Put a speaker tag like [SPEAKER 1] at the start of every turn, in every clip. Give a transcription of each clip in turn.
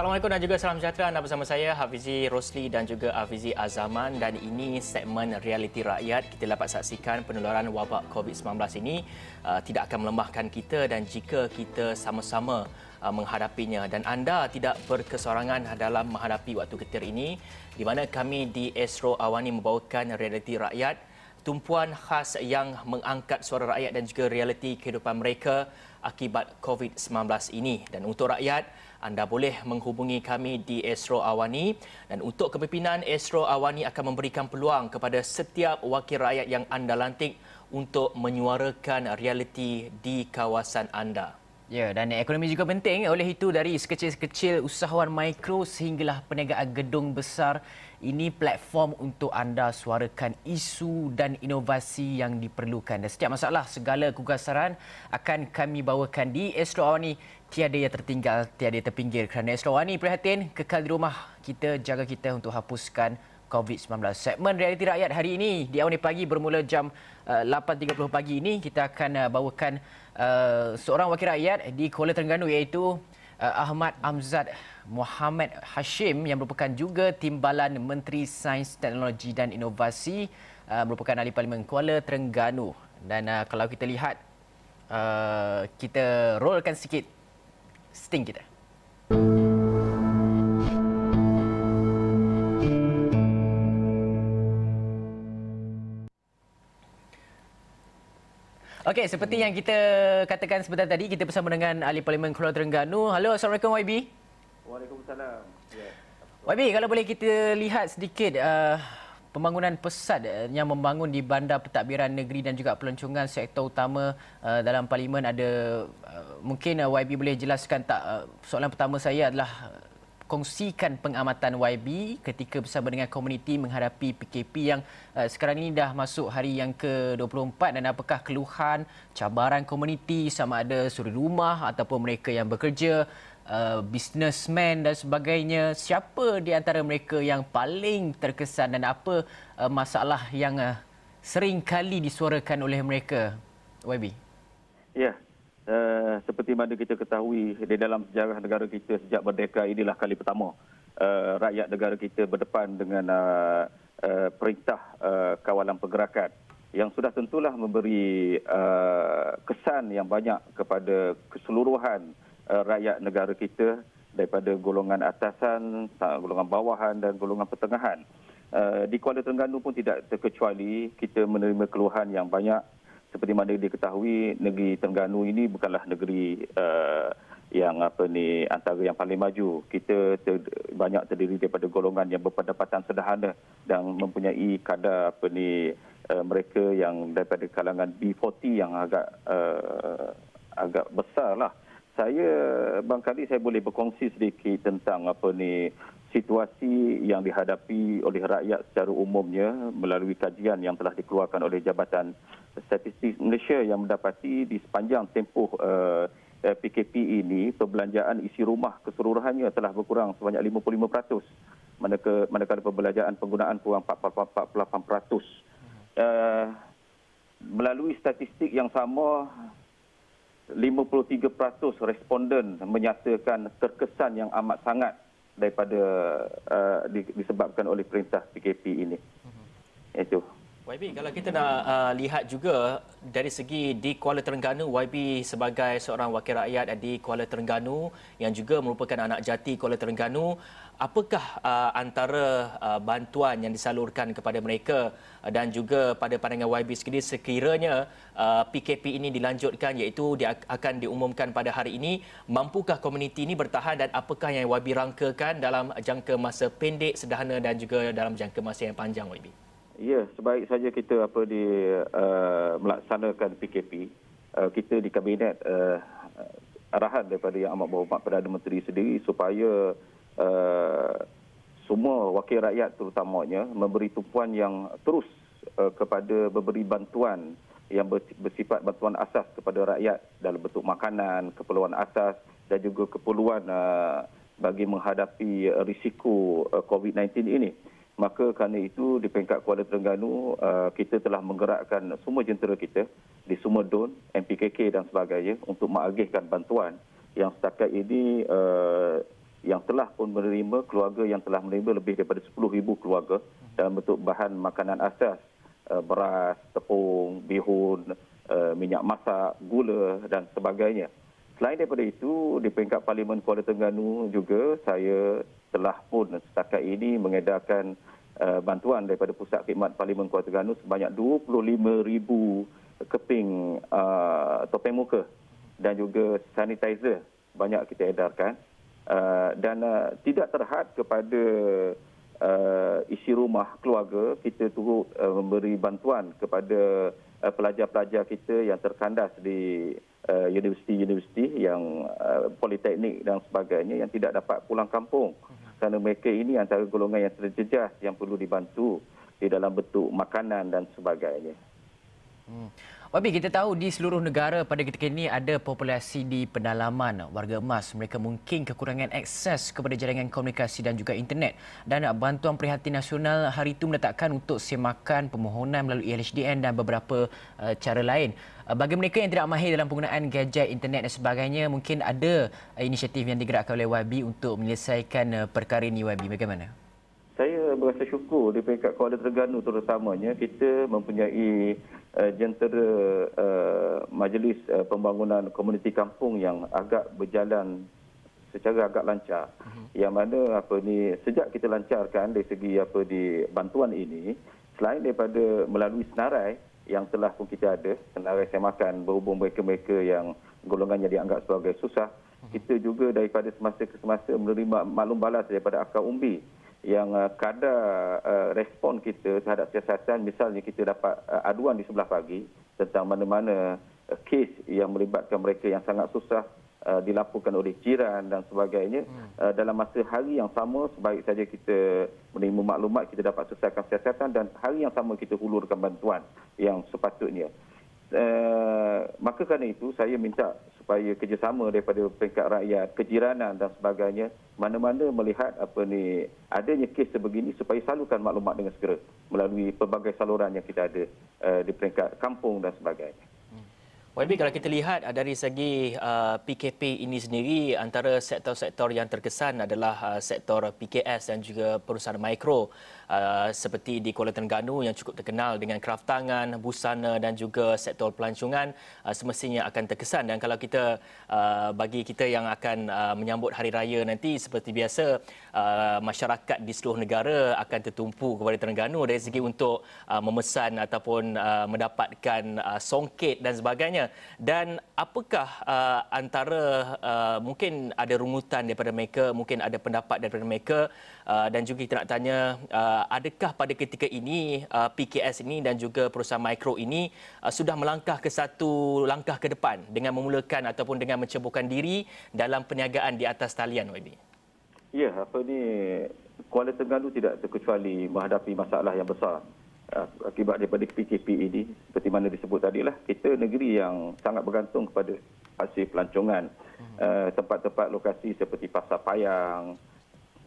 [SPEAKER 1] Assalamualaikum dan juga salam sejahtera. Anda bersama saya Hafizi Rosli dan juga Hafizi Azaman. Dan ini segmen Realiti Rakyat. Kita dapat saksikan penularan wabak COVID-19 ini uh, tidak akan melemahkan kita dan jika kita sama-sama uh, menghadapinya. Dan anda tidak berkesorangan dalam menghadapi waktu ketir ini di mana kami di Astro Awani membawakan Realiti Rakyat. Tumpuan khas yang mengangkat suara rakyat dan juga realiti kehidupan mereka akibat COVID-19 ini. Dan untuk rakyat anda boleh menghubungi kami di Astro Awani dan untuk kepimpinan Astro Awani akan memberikan peluang kepada setiap wakil rakyat yang anda lantik untuk menyuarakan realiti di kawasan anda.
[SPEAKER 2] Ya, dan ekonomi juga penting. Oleh itu, dari sekecil-sekecil usahawan mikro sehinggalah perniagaan gedung besar, ini platform untuk anda suarakan isu dan inovasi yang diperlukan. Dan setiap masalah, segala kegugasaran akan kami bawakan di Astro Awani. Tiada yang tertinggal, tiada yang terpinggir. Kerana Astro Awani prihatin, kekal di rumah. Kita jaga kita untuk hapuskan COVID-19. Segmen Realiti Rakyat hari ini di awal pagi bermula jam uh, 8.30 pagi ini kita akan uh, bawakan uh, seorang wakil rakyat di Kuala Terengganu iaitu uh, Ahmad Amzad Muhammad Hashim yang merupakan juga Timbalan Menteri Sains, Teknologi dan Inovasi uh, merupakan ahli Parlimen Kuala Terengganu. Dan uh, kalau kita lihat uh, kita rollkan sikit sting kita. Okey, seperti yang kita katakan sebentar tadi, kita bersama dengan ahli Parlimen Kuala Terengganu. Halo, Assalamualaikum YB.
[SPEAKER 3] Waalaikumsalam. Ya.
[SPEAKER 2] YB, kalau boleh kita lihat sedikit uh, pembangunan pesat uh, yang membangun di Bandar Pentadbiran Negeri dan juga pelancongan sektor utama uh, dalam Parlimen ada uh, mungkin uh, YB boleh jelaskan tak uh, soalan pertama saya adalah kongsikan pengamatan YB ketika bersama dengan komuniti menghadapi PKP yang uh, sekarang ini dah masuk hari yang ke-24 dan apakah keluhan, cabaran komuniti sama ada suri rumah ataupun mereka yang bekerja, uh, businessman dan sebagainya. Siapa di antara mereka yang paling terkesan dan apa uh, masalah yang uh, sering kali disuarakan oleh mereka? YB.
[SPEAKER 3] Ya, Uh, seperti mana kita ketahui di dalam sejarah negara kita sejak merdeka inilah kali pertama uh, rakyat negara kita berdepan dengan uh, uh, perintah uh, kawalan pergerakan yang sudah tentulah memberi uh, kesan yang banyak kepada keseluruhan uh, rakyat negara kita daripada golongan atasan, golongan bawahan dan golongan pertengahan. Uh, di Kuala Terengganu pun tidak terkecuali kita menerima keluhan yang banyak seperti mana diketahui negeri Terengganu ini bukanlah negeri uh, yang apa ni antara yang paling maju. Kita ter, banyak terdiri daripada golongan yang berpendapatan sederhana dan mempunyai kadar apa ni uh, mereka yang daripada kalangan B40 yang agak uh, agak besar lah saya bangkali saya boleh berkongsi sedikit tentang apa ni situasi yang dihadapi oleh rakyat secara umumnya melalui kajian yang telah dikeluarkan oleh Jabatan Statistik Malaysia yang mendapati di sepanjang tempoh uh, eh, PKP ini perbelanjaan isi rumah keseluruhannya telah berkurang sebanyak 55%. Manakala, perbelanjaan penggunaan kurang 48%. Uh, melalui statistik yang sama 53% responden menyatakan terkesan yang amat sangat daripada uh, disebabkan oleh perintah PKP ini. Uh-huh. Itu.
[SPEAKER 1] YB, kalau kita nak uh, lihat juga dari segi di Kuala Terengganu, YB sebagai seorang wakil rakyat di Kuala Terengganu yang juga merupakan anak jati Kuala Terengganu, apakah uh, antara uh, bantuan yang disalurkan kepada mereka uh, dan juga pada pandangan YB sendiri sekiranya uh, PKP ini dilanjutkan iaitu dia akan diumumkan pada hari ini, mampukah komuniti ini bertahan dan apakah yang YB rangkakan dalam jangka masa pendek, sederhana dan juga dalam jangka masa yang panjang YB?
[SPEAKER 3] Ya, sebaik saja kita apa di uh, melaksanakan PKP, uh, kita di kabinet uh, arahan daripada yang amat berhormat Perdana Menteri sendiri supaya uh, semua wakil rakyat terutamanya memberi tumpuan yang terus uh, kepada memberi bantuan yang bersifat bantuan asas kepada rakyat dalam bentuk makanan, keperluan asas dan juga keperluan uh, bagi menghadapi uh, risiko uh, COVID-19 ini maka kerana itu di peringkat Kuala Terengganu uh, kita telah menggerakkan semua jentera kita di semua DUN, MPKK dan sebagainya untuk mengagihkan bantuan yang setakat ini uh, yang telah pun menerima keluarga yang telah menerima lebih daripada 10,000 keluarga dalam bentuk bahan makanan asas uh, beras, tepung, bihun, uh, minyak masak, gula dan sebagainya. Selain daripada itu, di peringkat Parlimen Kuala Terengganu juga saya telah pun setakat ini mengedarkan uh, bantuan daripada Pusat Khidmat Parlimen Kuala Terengganu sebanyak 25,000 keping uh, topeng muka dan juga sanitizer banyak kita edarkan. Uh, dan uh, tidak terhad kepada uh, isi rumah keluarga, kita turut uh, memberi bantuan kepada uh, pelajar-pelajar kita yang terkandas di uh, universiti-universiti yang uh, politeknik dan sebagainya yang tidak dapat pulang kampung. Kerana mereka ini antara golongan yang terjejas yang perlu dibantu di dalam bentuk makanan dan sebagainya.
[SPEAKER 2] Hmm. Wabi, kita tahu di seluruh negara pada ketika ini ada populasi di pedalaman warga emas. Mereka mungkin kekurangan akses kepada jaringan komunikasi dan juga internet. Dan bantuan prihatin nasional hari itu meletakkan untuk semakan permohonan melalui LHDN dan beberapa uh, cara lain. Uh, bagi mereka yang tidak mahir dalam penggunaan gadget, internet dan sebagainya, mungkin ada uh, inisiatif yang digerakkan oleh YB untuk menyelesaikan perkara ini, YB. Bagaimana?
[SPEAKER 3] Saya berasa syukur di peringkat Kuala Terengganu terutamanya kita mempunyai uh, jentera uh, majlis uh, pembangunan komuniti kampung yang agak berjalan secara agak lancar uh-huh. yang mana apa ni sejak kita lancarkan dari segi apa di bantuan ini selain daripada melalui senarai yang telah pun kita ada senarai semakan berhubung mereka-mereka yang golongannya dianggap sebagai susah uh-huh. kita juga daripada semasa ke semasa menerima maklum balas daripada akar umbi yang uh, kadar uh, respon kita terhadap siasatan misalnya kita dapat uh, aduan di sebelah pagi tentang mana-mana uh, kes yang melibatkan mereka yang sangat susah uh, dilaporkan oleh jiran dan sebagainya hmm. uh, dalam masa hari yang sama sebaik saja kita menerima maklumat kita dapat selesaikan siasatan dan hari yang sama kita hulurkan bantuan yang sepatutnya Uh, maka kerana itu saya minta supaya kerjasama daripada peringkat rakyat, kejiranan dan sebagainya mana-mana melihat apa ni adanya kes sebegini supaya salurkan maklumat dengan segera melalui pelbagai saluran yang kita ada uh, di peringkat kampung dan sebagainya.
[SPEAKER 1] YB kalau kita lihat uh, dari segi uh, PKP ini sendiri antara sektor-sektor yang terkesan adalah uh, sektor PKS dan juga perusahaan mikro uh, seperti di Kuala Terengganu yang cukup terkenal dengan kraft tangan, busana dan juga sektor pelancongan uh, semestinya akan terkesan. Dan kalau kita uh, bagi kita yang akan uh, menyambut hari raya nanti seperti biasa uh, masyarakat di seluruh negara akan tertumpu kepada Terengganu dari segi untuk uh, memesan ataupun uh, mendapatkan uh, songket dan sebagainya. Dan apakah uh, antara uh, mungkin ada rungutan daripada mereka mungkin ada pendapat daripada mereka uh, dan juga kita nak tanya uh, adakah pada ketika ini uh, PKS ini dan juga perusahaan mikro ini uh, sudah melangkah ke satu langkah ke depan dengan memulakan ataupun dengan menceburkan diri dalam perniagaan di atas talian YB
[SPEAKER 3] Ya apa ni Kuala Terengganu tidak terkecuali menghadapi masalah yang besar Uh, akibat daripada PKP ini. Seperti mana disebut tadi lah kita negeri yang sangat bergantung kepada hasil pelancongan. Hmm. uh, tempat-tempat lokasi seperti Pasar Payang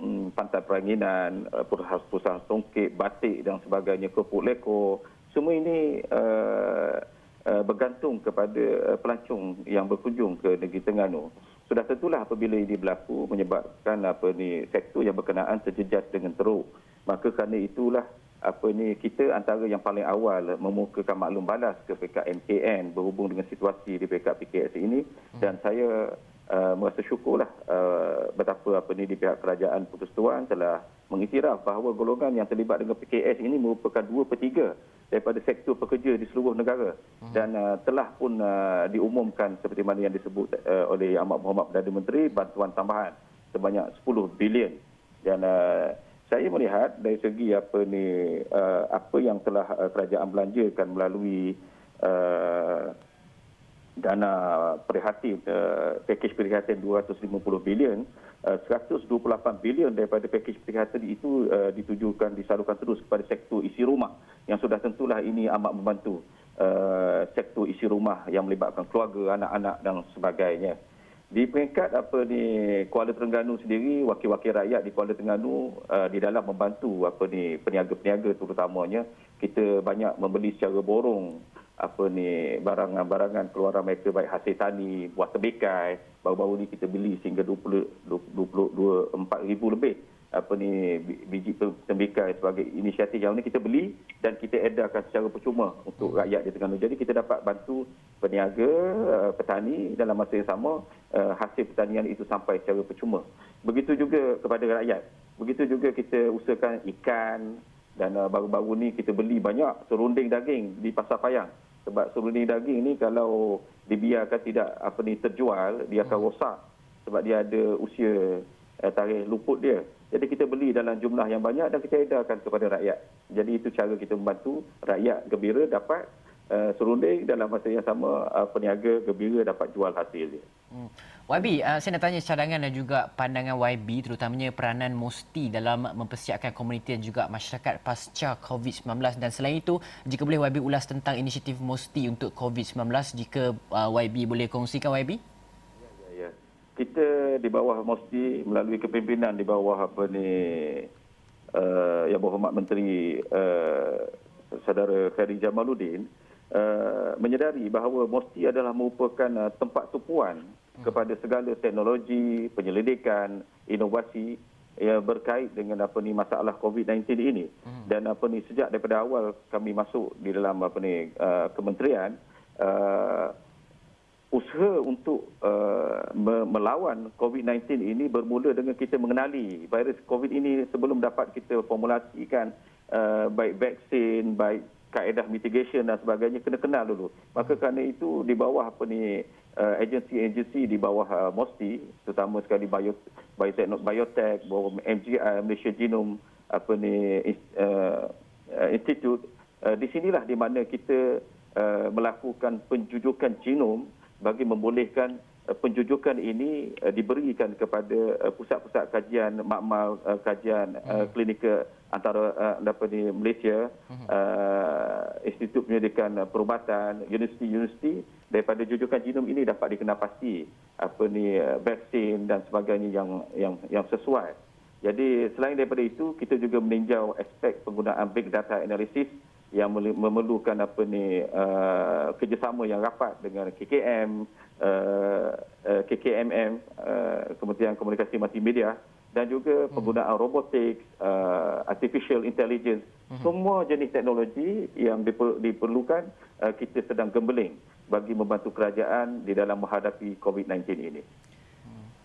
[SPEAKER 3] um, Pantai Peranginan uh, perusahaan tongkit batik dan sebagainya Kepuk Leko. Semua ini uh, uh, bergantung kepada uh, pelancong yang berkunjung ke negeri Terengganu. Sudah tentulah apabila ini berlaku menyebabkan apa ni sektor yang berkenaan terjejas dengan teruk. Maka kerana itulah apa ni kita antara yang paling awal memukakan maklum balas ke PKMKN berhubung dengan situasi di PK PKS ini. Dan saya uh, merasa syukurlah uh, betapa apa ni di pihak kerajaan Persekutuan telah mengiktiraf bahawa golongan yang terlibat dengan PKS ini merupakan 2 per 3 daripada sektor pekerja di seluruh negara hmm. dan uh, telah pun uh, diumumkan seperti mana yang disebut uh, oleh Ahmad Muhammad Perdana Menteri bantuan tambahan sebanyak 10 bilion dan uh, saya melihat dari segi apa ni uh, apa yang telah uh, kerajaan belanjakan melalui uh, dana prihatin uh, pakej prihatin 250 bilion uh, 128 bilion daripada pakej prihatin itu uh, ditujukan disalurkan terus kepada sektor isi rumah. Yang sudah tentulah ini amat membantu uh, sektor isi rumah yang melibatkan keluarga anak-anak dan sebagainya. Di peringkat apa ni Kuala Terengganu sendiri wakil-wakil rakyat di Kuala Terengganu uh, di dalam membantu apa ni peniaga-peniaga terutamanya kita banyak membeli secara borong apa ni barangan-barangan keluaran mereka baik hasil tani, buah tembikai. Baru-baru ni kita beli sehingga 20 24 ribu lebih apa ni biji tembikai sebagai inisiatif yang ini kita beli dan kita edarkan secara percuma untuk rakyat di Terengganu. Jadi kita dapat bantu peniaga, uh, petani dalam masa yang sama uh, hasil pertanian itu sampai secara percuma. Begitu juga kepada rakyat. Begitu juga kita usahakan ikan dan uh, baru-baru ni kita beli banyak serunding daging di Pasar Payang. Sebab serunding daging ni kalau dibiarkan tidak apa ni terjual, dia akan rosak sebab dia ada usia tarikh luput dia. Jadi kita beli dalam jumlah yang banyak dan kita edarkan kepada rakyat. Jadi itu cara kita membantu rakyat gembira dapat uh, serunding dalam masa yang sama uh, peniaga gembira dapat jual hasil dia. Hmm.
[SPEAKER 2] YB, uh, saya nak tanya cadangan dan juga pandangan YB terutamanya peranan MOSTI dalam mempersiapkan komuniti dan juga masyarakat pasca COVID-19 dan selain itu jika boleh YB ulas tentang inisiatif MOSTI untuk COVID-19 jika uh, YB boleh kongsikan YB?
[SPEAKER 3] kita di bawah MOSTI melalui kepimpinan di bawah apa ni uh, yang berhormat menteri uh, saudara Ferry Jamaluddin uh, menyedari bahawa MOSTI adalah merupakan uh, tempat tumpuan. Kepada segala teknologi penyelidikan inovasi yang berkait dengan apa ni masalah COVID-19 ini hmm. dan apa ni sejak daripada awal kami masuk di dalam apa ni uh, kementerian uh, usaha untuk uh, melawan COVID-19 ini bermula dengan kita mengenali virus COVID ini sebelum dapat kita formulasikan uh, baik vaksin, baik kaedah mitigation dan sebagainya kena kenal dulu. Maka kerana itu di bawah apa ni agensi-agensi di bawah uh, MOSTI terutama sekali Bio, Biotech, Biotech, bawah MGI, Malaysia Genome apa ni uh, uh, Institute uh, di sinilah di mana kita uh, melakukan penjujukan genom bagi membolehkan uh, penjujukan ini uh, diberikan kepada uh, pusat-pusat kajian makmal uh, kajian uh, hmm. klinikal antara uh, di Malaysia hmm. uh, Institut Penyelidikan Perubatan universiti-universiti daripada jujukan genom ini dapat dikenal pasti apa ni uh, vaksin dan sebagainya yang yang yang sesuai. Jadi selain daripada itu kita juga meninjau aspek penggunaan big data analysis yang memerlukan apa ni uh, kerjasama yang rapat dengan KKM, uh, uh, KKMM, uh, Kementerian Komunikasi Multimedia dan juga hmm. penggunaan robotik, uh, artificial intelligence, hmm. semua jenis teknologi yang diperlukan uh, kita sedang gembeling bagi membantu kerajaan di dalam menghadapi COVID-19 ini.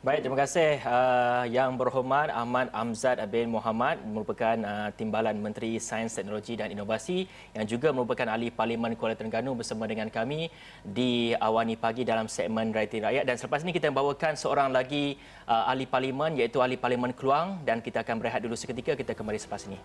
[SPEAKER 1] Baik, terima kasih uh, Yang Berhormat Ahmad Amzad bin Muhammad merupakan uh, Timbalan Menteri Sains, Teknologi dan Inovasi yang juga merupakan ahli Parlimen Kuala Terengganu bersama dengan kami di Awani Pagi dalam segmen Realiti Rakyat dan selepas ini kita membawakan seorang lagi uh, ahli Parlimen iaitu ahli Parlimen Keluang dan kita akan berehat dulu seketika kita kembali selepas ini.